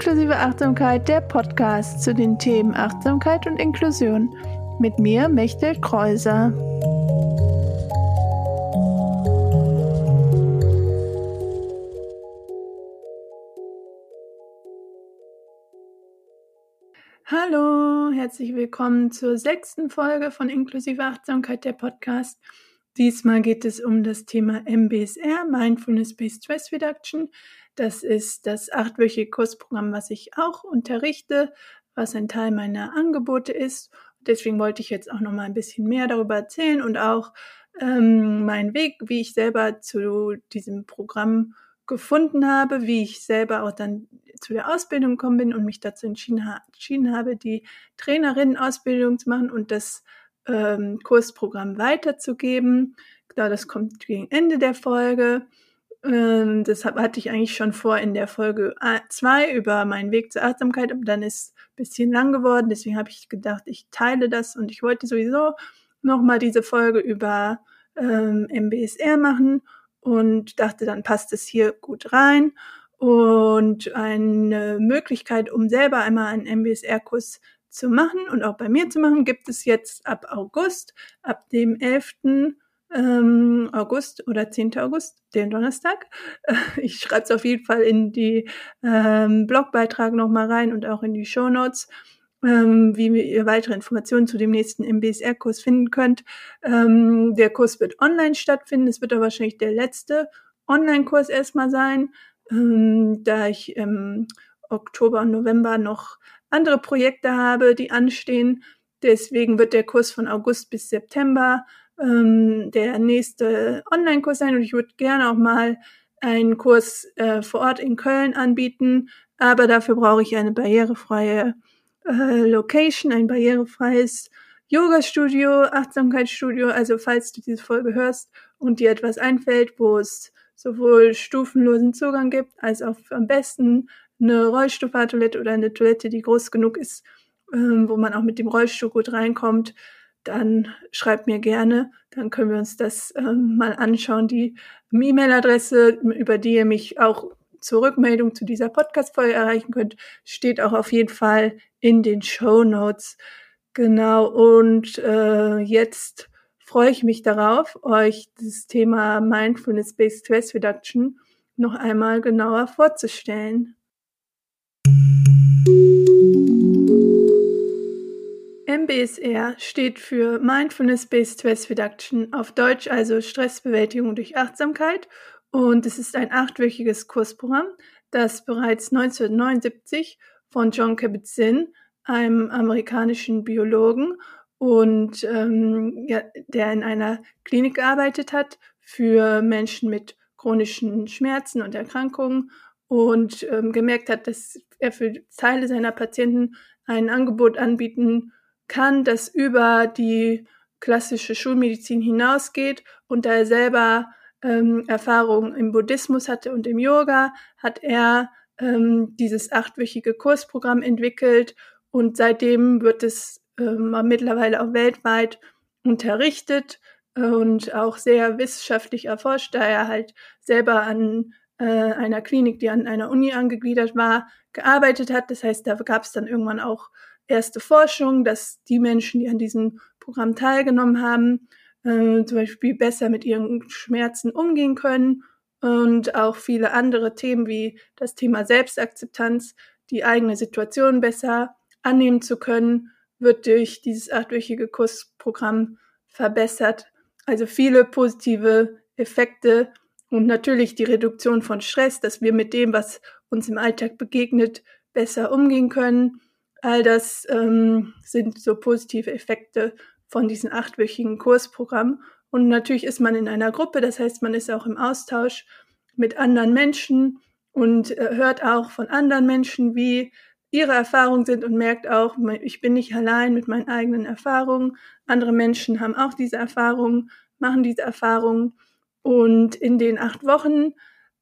Inklusive Achtsamkeit, der Podcast zu den Themen Achtsamkeit und Inklusion. Mit mir, Mechtel Kreuser. Hallo, herzlich willkommen zur sechsten Folge von Inklusive Achtsamkeit, der Podcast. Diesmal geht es um das Thema MBSR, Mindfulness Based Stress Reduction. Das ist das achtwöchige Kursprogramm, was ich auch unterrichte, was ein Teil meiner Angebote ist. Deswegen wollte ich jetzt auch noch mal ein bisschen mehr darüber erzählen und auch ähm, meinen Weg, wie ich selber zu diesem Programm gefunden habe, wie ich selber auch dann zu der Ausbildung gekommen bin und mich dazu entschieden, ha entschieden habe, die Trainerinnenausbildung zu machen und das ähm, Kursprogramm weiterzugeben. Klar, das kommt gegen Ende der Folge. Ähm, deshalb hatte ich eigentlich schon vor in der Folge 2 über meinen Weg zur Achtsamkeit, aber dann ist ein bisschen lang geworden. Deswegen habe ich gedacht, ich teile das und ich wollte sowieso nochmal diese Folge über ähm, MBSR machen und dachte, dann passt es hier gut rein. Und eine Möglichkeit, um selber einmal einen MBSR-Kurs zu machen und auch bei mir zu machen, gibt es jetzt ab August, ab dem 11. Ähm, August oder 10. August, den Donnerstag. Ich schreibe es auf jeden Fall in die ähm, Blogbeitrag nochmal rein und auch in die Show Notes, ähm, wie ihr weitere Informationen zu dem nächsten MBSR-Kurs finden könnt. Ähm, der Kurs wird online stattfinden. Es wird aber wahrscheinlich der letzte Online-Kurs erstmal sein, ähm, da ich im Oktober und November noch andere Projekte habe, die anstehen. Deswegen wird der Kurs von August bis September ähm, der nächste Online-Kurs sein und ich würde gerne auch mal einen Kurs äh, vor Ort in Köln anbieten, aber dafür brauche ich eine barrierefreie äh, Location, ein barrierefreies Yoga-Studio, Achtsamkeitsstudio. Also falls du diese Folge hörst und dir etwas einfällt, wo es sowohl stufenlosen Zugang gibt, als auch am besten eine Rollstuhlfahrtoilette oder eine Toilette, die groß genug ist, ähm, wo man auch mit dem Rollstuhl gut reinkommt, dann schreibt mir gerne, dann können wir uns das ähm, mal anschauen. Die E-Mail-Adresse, über die ihr mich auch zur Rückmeldung zu dieser Podcast-Folge erreichen könnt, steht auch auf jeden Fall in den Show Notes. Genau, und äh, jetzt freue ich mich darauf, euch das Thema Mindfulness-Based Stress Reduction noch einmal genauer vorzustellen. MBSR steht für Mindfulness-Based Stress Reduction, auf Deutsch also Stressbewältigung durch Achtsamkeit. Und es ist ein achtwöchiges Kursprogramm, das bereits 1979 von John Kabat-Zinn, einem amerikanischen Biologen und ähm, ja, der in einer Klinik gearbeitet hat für Menschen mit chronischen Schmerzen und Erkrankungen und ähm, gemerkt hat, dass er für Teile seiner Patienten ein Angebot anbieten kann, das über die klassische Schulmedizin hinausgeht und da er selber ähm, Erfahrungen im Buddhismus hatte und im Yoga, hat er ähm, dieses achtwöchige Kursprogramm entwickelt und seitdem wird es ähm, mittlerweile auch weltweit unterrichtet und auch sehr wissenschaftlich erforscht, da er halt selber an äh, einer Klinik, die an einer Uni angegliedert war, gearbeitet hat. Das heißt, da gab es dann irgendwann auch erste Forschung, dass die Menschen, die an diesem Programm teilgenommen haben, äh, zum Beispiel besser mit ihren Schmerzen umgehen können und auch viele andere Themen wie das Thema Selbstakzeptanz, die eigene Situation besser annehmen zu können, wird durch dieses achtwöchige Kursprogramm verbessert. Also viele positive Effekte und natürlich die Reduktion von Stress, dass wir mit dem, was uns im Alltag begegnet, besser umgehen können All das ähm, sind so positive Effekte von diesem achtwöchigen Kursprogramm. Und natürlich ist man in einer Gruppe, das heißt, man ist auch im Austausch mit anderen Menschen und äh, hört auch von anderen Menschen, wie ihre Erfahrungen sind und merkt auch, ich bin nicht allein mit meinen eigenen Erfahrungen. Andere Menschen haben auch diese Erfahrungen, machen diese Erfahrungen. Und in den acht Wochen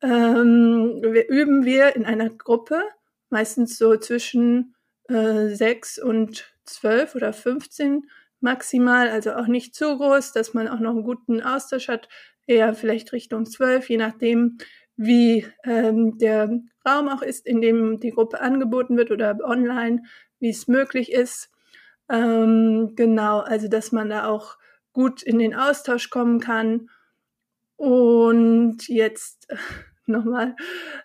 ähm, wir üben wir in einer Gruppe, meistens so zwischen äh, sechs und zwölf oder 15 maximal, also auch nicht zu groß, dass man auch noch einen guten Austausch hat, eher vielleicht Richtung zwölf, je nachdem, wie ähm, der Raum auch ist, in dem die Gruppe angeboten wird oder online, wie es möglich ist. Ähm, genau, also dass man da auch gut in den Austausch kommen kann. Und jetzt nochmal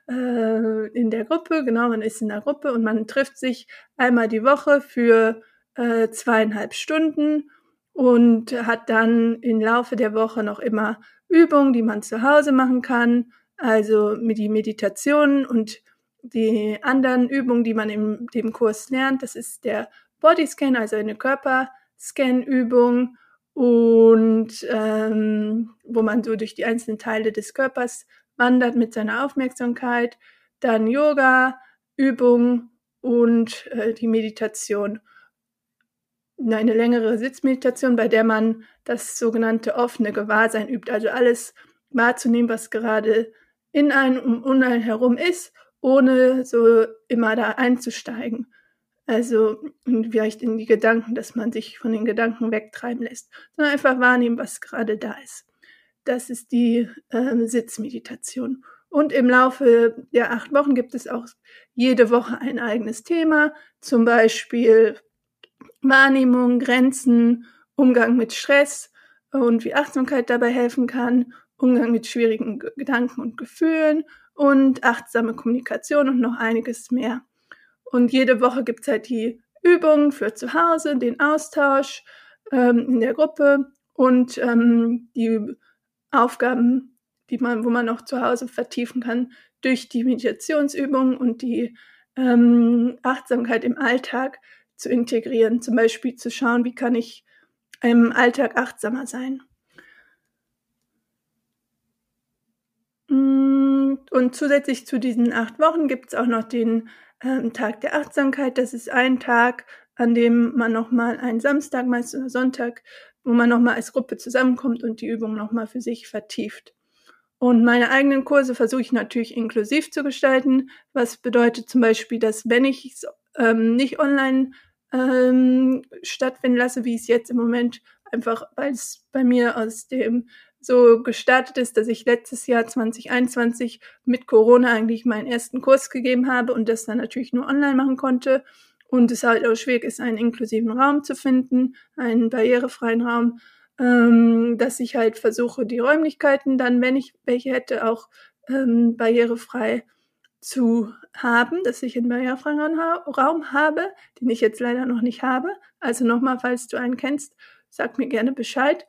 äh, in der Gruppe, genau, man ist in der Gruppe und man trifft sich einmal die Woche für äh, zweieinhalb Stunden und hat dann im Laufe der Woche noch immer Übungen, die man zu Hause machen kann, also mit die Meditationen und die anderen Übungen, die man in dem Kurs lernt. Das ist der Bodyscan, also eine Körperscan-Übung und ähm, wo man so durch die einzelnen Teile des Körpers wandert mit seiner Aufmerksamkeit. Dann Yoga, Übung und äh, die Meditation eine längere Sitzmeditation, bei der man das sogenannte offene Gewahrsein übt, also alles wahrzunehmen, was gerade in einem um einen herum ist, ohne so immer da einzusteigen. Also vielleicht in die Gedanken, dass man sich von den Gedanken wegtreiben lässt, sondern einfach wahrnehmen, was gerade da ist. Das ist die äh, Sitzmeditation. Und im Laufe der acht Wochen gibt es auch jede Woche ein eigenes Thema, zum Beispiel Wahrnehmung, Grenzen, Umgang mit Stress und wie Achtsamkeit dabei helfen kann, Umgang mit schwierigen Gedanken und Gefühlen und achtsame Kommunikation und noch einiges mehr. Und jede Woche gibt es halt die Übungen für zu Hause, den Austausch ähm, in der Gruppe und ähm, die Aufgaben, die man, wo man noch zu Hause vertiefen kann durch die Meditationsübungen und die ähm, Achtsamkeit im Alltag, zu integrieren, zum Beispiel zu schauen, wie kann ich im Alltag achtsamer sein. Mm, und zusätzlich zu diesen acht Wochen gibt es auch noch den ähm, Tag der Achtsamkeit. Das ist ein Tag, an dem man nochmal einen Samstag, meist oder Sonntag, wo man nochmal als Gruppe zusammenkommt und die Übung nochmal für sich vertieft. Und meine eigenen Kurse versuche ich natürlich inklusiv zu gestalten, was bedeutet zum Beispiel, dass wenn ich es ähm, nicht online ähm, stattfinden lasse, wie es jetzt im Moment einfach, weil es bei mir aus dem so gestartet ist, dass ich letztes Jahr 2021 mit Corona eigentlich meinen ersten Kurs gegeben habe und das dann natürlich nur online machen konnte und es halt auch schwierig ist, einen inklusiven Raum zu finden, einen barrierefreien Raum, ähm, dass ich halt versuche, die Räumlichkeiten dann, wenn ich welche hätte, auch ähm, barrierefrei zu haben, dass ich einen barrierefreien Raum habe, den ich jetzt leider noch nicht habe. Also nochmal, falls du einen kennst, sag mir gerne Bescheid.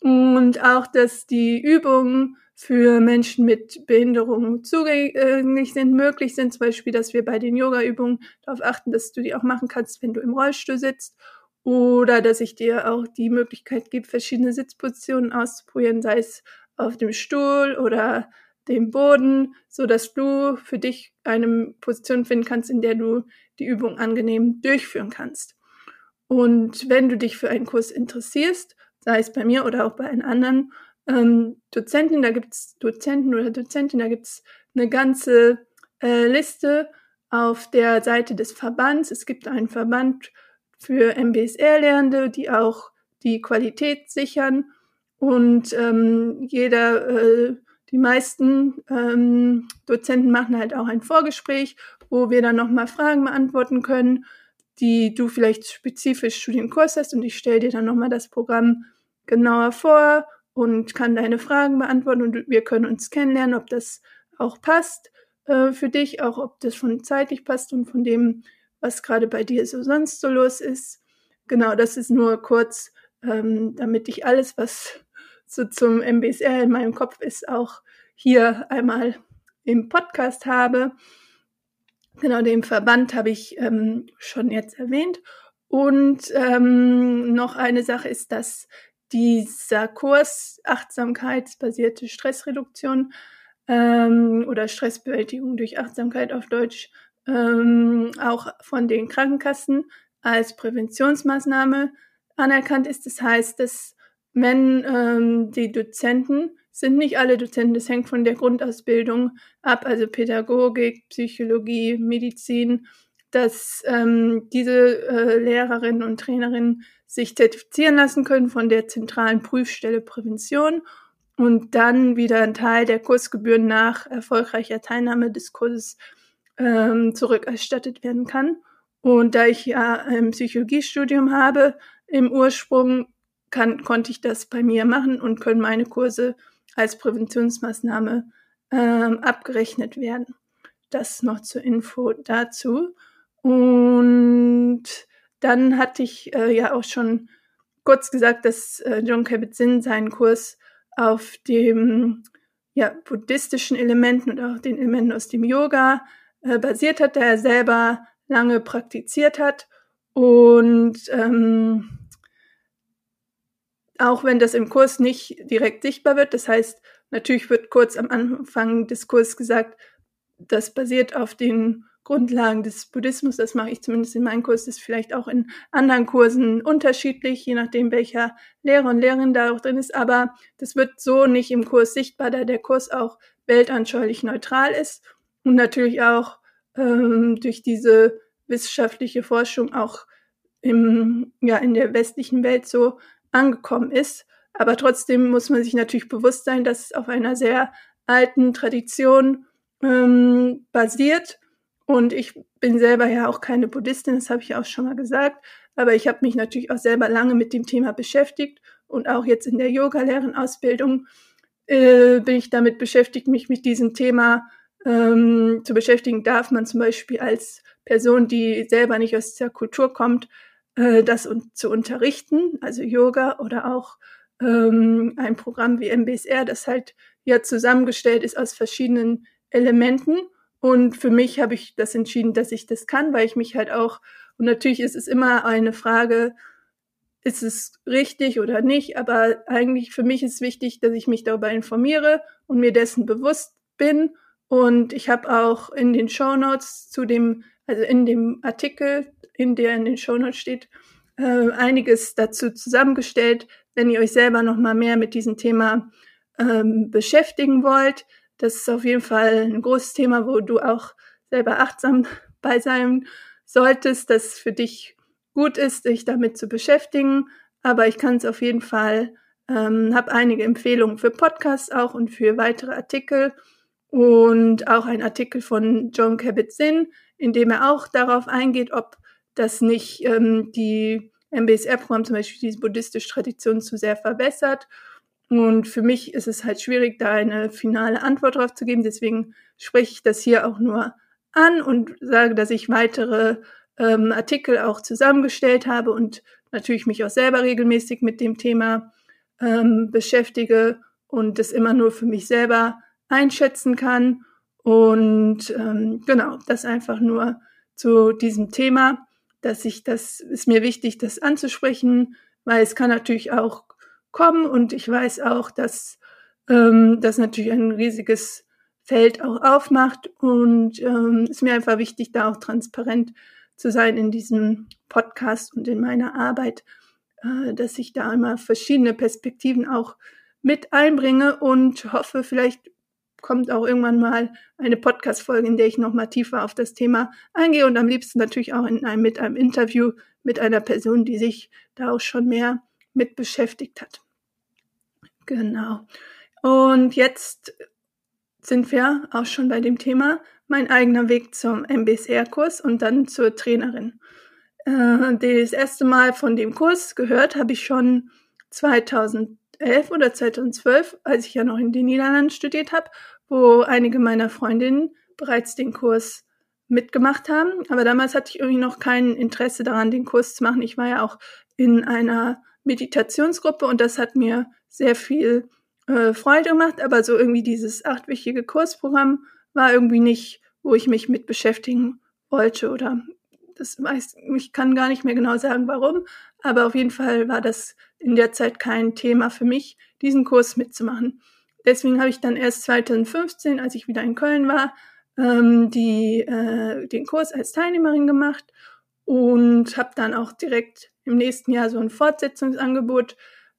Und auch, dass die Übungen für Menschen mit Behinderungen zugänglich sind, möglich sind. Zum Beispiel, dass wir bei den Yoga-Übungen darauf achten, dass du die auch machen kannst, wenn du im Rollstuhl sitzt. Oder dass ich dir auch die Möglichkeit gebe, verschiedene Sitzpositionen auszuprobieren, sei es auf dem Stuhl oder dem Boden, so dass du für dich eine Position finden kannst, in der du die Übung angenehm durchführen kannst. Und wenn du dich für einen Kurs interessierst, sei es bei mir oder auch bei einem anderen ähm, Dozenten, da gibt's Dozenten oder Dozentin, da gibt's eine ganze äh, Liste auf der Seite des Verbands. Es gibt einen Verband für MBSR-Lernende, die auch die Qualität sichern. Und ähm, jeder äh, die meisten ähm, Dozenten machen halt auch ein Vorgespräch, wo wir dann nochmal Fragen beantworten können, die du vielleicht spezifisch zu dem Kurs hast und ich stelle dir dann nochmal das Programm genauer vor und kann deine Fragen beantworten und wir können uns kennenlernen, ob das auch passt äh, für dich, auch ob das von zeitlich passt und von dem, was gerade bei dir so sonst so los ist. Genau, das ist nur kurz, ähm, damit ich alles, was so zum MBSR in meinem Kopf ist, auch hier einmal im Podcast habe. Genau, den Verband habe ich ähm, schon jetzt erwähnt. Und ähm, noch eine Sache ist, dass dieser Kurs Achtsamkeitsbasierte Stressreduktion ähm, oder Stressbewältigung durch Achtsamkeit auf Deutsch ähm, auch von den Krankenkassen als Präventionsmaßnahme anerkannt ist. Das heißt, dass wenn ähm, die Dozenten, sind nicht alle Dozenten, das hängt von der Grundausbildung ab, also Pädagogik, Psychologie, Medizin, dass ähm, diese äh, Lehrerinnen und Trainerinnen sich zertifizieren lassen können von der zentralen Prüfstelle Prävention und dann wieder ein Teil der Kursgebühren nach erfolgreicher Teilnahme des Kurses ähm, zurückerstattet werden kann. Und da ich ja ein Psychologiestudium habe im Ursprung, kann, konnte ich das bei mir machen und können meine Kurse als Präventionsmaßnahme ähm, abgerechnet werden. Das noch zur Info dazu. Und dann hatte ich äh, ja auch schon kurz gesagt, dass äh, John Kabat-Zinn seinen Kurs auf dem ja, buddhistischen Elementen und auch den Elementen aus dem Yoga äh, basiert hat, der er selber lange praktiziert hat. Und ähm, auch wenn das im Kurs nicht direkt sichtbar wird, das heißt, natürlich wird kurz am Anfang des Kurses gesagt, das basiert auf den Grundlagen des Buddhismus. Das mache ich zumindest in meinem Kurs. Das ist vielleicht auch in anderen Kursen unterschiedlich, je nachdem, welcher Lehrer und Lehrerin da auch drin ist. Aber das wird so nicht im Kurs sichtbar, da der Kurs auch weltanschaulich neutral ist und natürlich auch ähm, durch diese wissenschaftliche Forschung auch im, ja, in der westlichen Welt so angekommen ist. Aber trotzdem muss man sich natürlich bewusst sein, dass es auf einer sehr alten Tradition ähm, basiert und ich bin selber ja auch keine Buddhistin, das habe ich auch schon mal gesagt. Aber ich habe mich natürlich auch selber lange mit dem Thema beschäftigt und auch jetzt in der Yoga-Lehrenausbildung äh, bin ich damit beschäftigt, mich mit diesem Thema ähm, zu beschäftigen. Darf man zum Beispiel als Person, die selber nicht aus der Kultur kommt, äh, das un zu unterrichten, also Yoga oder auch ähm, ein Programm wie MBSR, das halt ja zusammengestellt ist aus verschiedenen Elementen und für mich habe ich das entschieden, dass ich das kann, weil ich mich halt auch, und natürlich ist es immer eine Frage, ist es richtig oder nicht, aber eigentlich für mich ist wichtig, dass ich mich darüber informiere und mir dessen bewusst bin. Und ich habe auch in den Show Notes zu dem, also in dem Artikel, in der in den Show Notes steht, äh, einiges dazu zusammengestellt, wenn ihr euch selber noch mal mehr mit diesem Thema ähm, beschäftigen wollt. Das ist auf jeden Fall ein großes Thema, wo du auch selber achtsam bei sein solltest, dass für dich gut ist, dich damit zu beschäftigen. Aber ich kann es auf jeden Fall, ähm, habe einige Empfehlungen für Podcasts auch und für weitere Artikel und auch ein Artikel von John Kabat-Zinn, in dem er auch darauf eingeht, ob das nicht ähm, die MBSR-Programm zum Beispiel diese buddhistische Tradition zu sehr verbessert und für mich ist es halt schwierig, da eine finale Antwort drauf zu geben. Deswegen spreche ich das hier auch nur an und sage, dass ich weitere ähm, Artikel auch zusammengestellt habe und natürlich mich auch selber regelmäßig mit dem Thema ähm, beschäftige und das immer nur für mich selber einschätzen kann. Und ähm, genau, das einfach nur zu diesem Thema, dass ich das ist mir wichtig, das anzusprechen, weil es kann natürlich auch kommen. Und ich weiß auch, dass ähm, das natürlich ein riesiges Feld auch aufmacht. Und ähm, ist mir einfach wichtig, da auch transparent zu sein in diesem Podcast und in meiner Arbeit, äh, dass ich da immer verschiedene Perspektiven auch mit einbringe und hoffe, vielleicht kommt auch irgendwann mal eine Podcast-Folge, in der ich nochmal tiefer auf das Thema eingehe und am liebsten natürlich auch in einem, mit einem Interview mit einer Person, die sich da auch schon mehr mit beschäftigt hat. Genau. Und jetzt sind wir auch schon bei dem Thema mein eigener Weg zum MBSR-Kurs und dann zur Trainerin. Äh, das erste Mal von dem Kurs gehört habe ich schon 2011 oder 2012, als ich ja noch in den Niederlanden studiert habe, wo einige meiner Freundinnen bereits den Kurs mitgemacht haben. Aber damals hatte ich irgendwie noch kein Interesse daran, den Kurs zu machen. Ich war ja auch in einer Meditationsgruppe und das hat mir sehr viel äh, Freude gemacht, aber so irgendwie dieses achtwöchige Kursprogramm war irgendwie nicht, wo ich mich mit beschäftigen wollte oder das weiß, ich kann gar nicht mehr genau sagen, warum, aber auf jeden Fall war das in der Zeit kein Thema für mich, diesen Kurs mitzumachen. Deswegen habe ich dann erst 2015, als ich wieder in Köln war, ähm, die, äh, den Kurs als Teilnehmerin gemacht und habe dann auch direkt im nächsten Jahr so ein Fortsetzungsangebot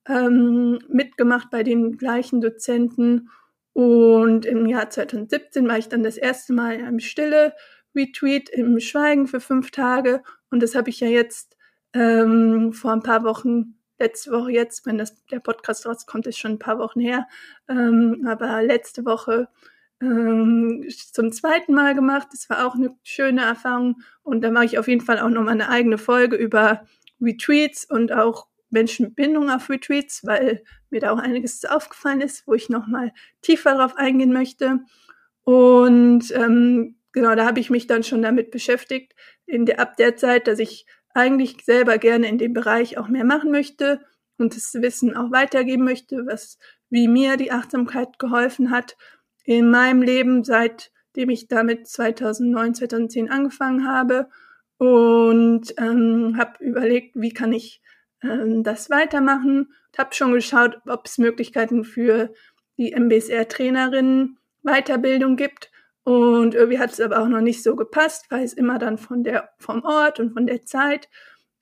ähm, mitgemacht bei den gleichen Dozenten. Und im Jahr 2017 war ich dann das erste Mal einem Stille Retreat im Schweigen für fünf Tage. Und das habe ich ja jetzt ähm, vor ein paar Wochen letzte Woche jetzt, wenn das, der Podcast rauskommt, ist schon ein paar Wochen her, ähm, aber letzte Woche ähm, zum zweiten Mal gemacht. Das war auch eine schöne Erfahrung und da mache ich auf jeden Fall auch nochmal eine eigene Folge über Retreats und auch Menschenbindung auf Retreats, weil mir da auch einiges aufgefallen ist, wo ich nochmal tiefer darauf eingehen möchte. Und ähm, genau, da habe ich mich dann schon damit beschäftigt, in der, ab der Zeit, dass ich eigentlich selber gerne in dem Bereich auch mehr machen möchte und das Wissen auch weitergeben möchte, was wie mir die Achtsamkeit geholfen hat in meinem Leben, seitdem ich damit 2009, 2010 angefangen habe und ähm, habe überlegt, wie kann ich ähm, das weitermachen. Habe schon geschaut, ob es Möglichkeiten für die MBSR-Trainerin Weiterbildung gibt. Und irgendwie hat es aber auch noch nicht so gepasst, weil es immer dann von der, vom Ort und von der Zeit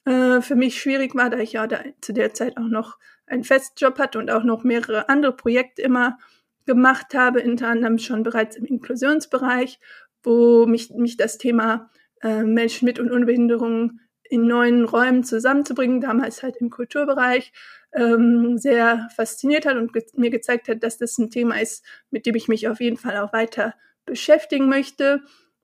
äh, für mich schwierig war, da ich ja da zu der Zeit auch noch einen Festjob hatte und auch noch mehrere andere Projekte immer gemacht habe, unter anderem schon bereits im Inklusionsbereich, wo mich, mich das Thema äh, Menschen mit und Unbehinderung in neuen Räumen zusammenzubringen, damals halt im Kulturbereich, ähm, sehr fasziniert hat und ge mir gezeigt hat, dass das ein Thema ist, mit dem ich mich auf jeden Fall auch weiter beschäftigen möchte.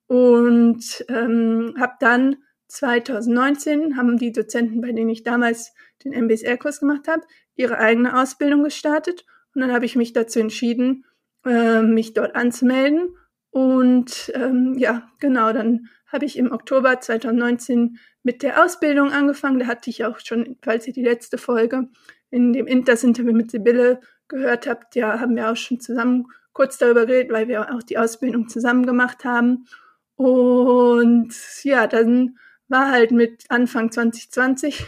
Und ähm, habe dann 2019 haben die Dozenten, bei denen ich damals den MBSR-Kurs gemacht habe, ihre eigene Ausbildung gestartet. Und dann habe ich mich dazu entschieden, äh, mich dort anzumelden. Und ähm, ja, genau, dann habe ich im Oktober 2019 mit der Ausbildung angefangen. Da hatte ich auch schon, falls ihr die letzte Folge in dem das Interview mit Sibylle gehört habt, ja, haben wir auch schon zusammen kurz darüber geredet, weil wir auch die Ausbildung zusammen gemacht haben. Und ja, dann war halt mit Anfang 2020,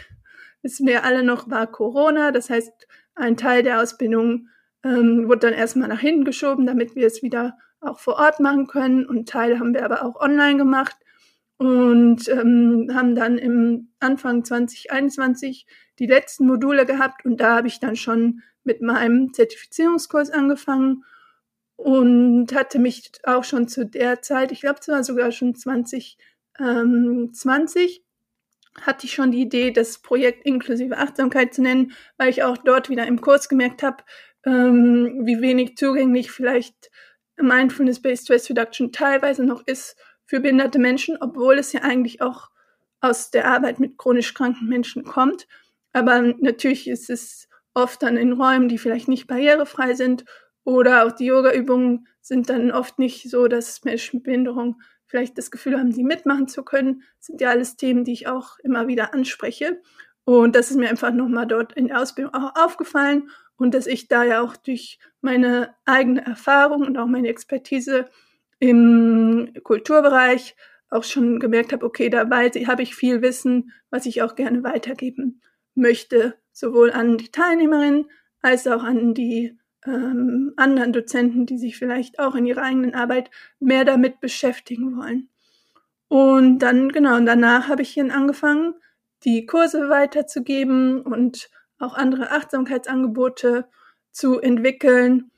wissen wir alle noch, war Corona. Das heißt, ein Teil der Ausbildung ähm, wurde dann erstmal nach hinten geschoben, damit wir es wieder auch vor Ort machen können. Und Teil haben wir aber auch online gemacht und ähm, haben dann im Anfang 2021 die letzten Module gehabt und da habe ich dann schon mit meinem Zertifizierungskurs angefangen und hatte mich auch schon zu der Zeit, ich glaube zwar sogar schon 2020, ähm, hatte ich schon die Idee, das Projekt inklusive Achtsamkeit zu nennen, weil ich auch dort wieder im Kurs gemerkt habe, ähm, wie wenig zugänglich vielleicht Mindfulness-Based Stress Reduction teilweise noch ist für behinderte Menschen, obwohl es ja eigentlich auch aus der Arbeit mit chronisch kranken Menschen kommt. Aber natürlich ist es oft dann in Räumen, die vielleicht nicht barrierefrei sind oder auch die Yoga-Übungen sind dann oft nicht so, dass Menschen mit Behinderung vielleicht das Gefühl haben, die mitmachen zu können. Das sind ja alles Themen, die ich auch immer wieder anspreche. Und das ist mir einfach nochmal dort in der Ausbildung auch aufgefallen und dass ich da ja auch durch meine eigene Erfahrung und auch meine Expertise im Kulturbereich auch schon gemerkt habe, okay, da habe ich viel Wissen, was ich auch gerne weitergeben möchte, sowohl an die Teilnehmerinnen als auch an die ähm, anderen Dozenten, die sich vielleicht auch in ihrer eigenen Arbeit mehr damit beschäftigen wollen. Und dann, genau, und danach habe ich hier angefangen, die Kurse weiterzugeben und auch andere Achtsamkeitsangebote zu entwickeln.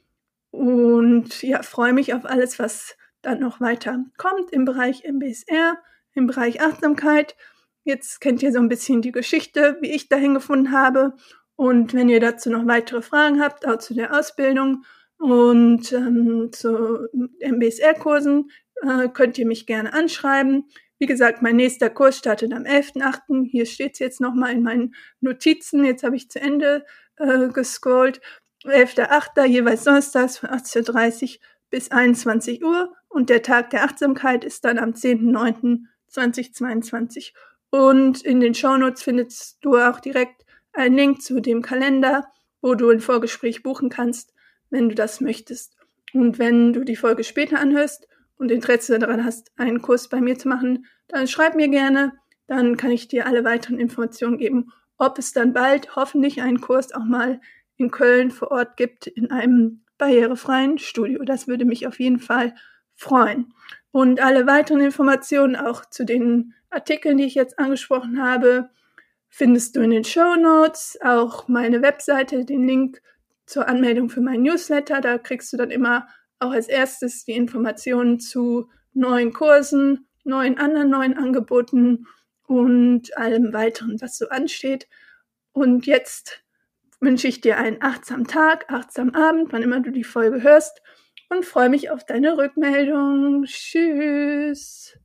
Und ja, freue mich auf alles, was dann noch weiter kommt im Bereich MBSR, im Bereich Achtsamkeit. Jetzt kennt ihr so ein bisschen die Geschichte, wie ich dahin gefunden habe. Und wenn ihr dazu noch weitere Fragen habt, auch zu der Ausbildung und ähm, zu MBSR-Kursen, äh, könnt ihr mich gerne anschreiben. Wie gesagt, mein nächster Kurs startet am 11.8. Hier steht es jetzt nochmal in meinen Notizen. Jetzt habe ich zu Ende äh, gescrollt. 11.8. jeweils donnerstags von 18.30 Uhr bis 21 Uhr und der Tag der Achtsamkeit ist dann am 10.9.2022. Und in den Shownotes findest du auch direkt einen Link zu dem Kalender, wo du ein Vorgespräch buchen kannst, wenn du das möchtest. Und wenn du die Folge später anhörst und Interesse daran hast, einen Kurs bei mir zu machen, dann schreib mir gerne, dann kann ich dir alle weiteren Informationen geben, ob es dann bald hoffentlich einen Kurs auch mal in Köln vor Ort gibt, in einem barrierefreien Studio. Das würde mich auf jeden Fall freuen. Und alle weiteren Informationen auch zu den Artikeln, die ich jetzt angesprochen habe, findest du in den Show Notes. Auch meine Webseite, den Link zur Anmeldung für meinen Newsletter. Da kriegst du dann immer auch als erstes die Informationen zu neuen Kursen, neuen anderen neuen Angeboten und allem weiteren, was so ansteht. Und jetzt wünsche ich dir einen achtsamen Tag, achtsamen Abend, wann immer du die Folge hörst und freue mich auf deine Rückmeldung. Tschüss.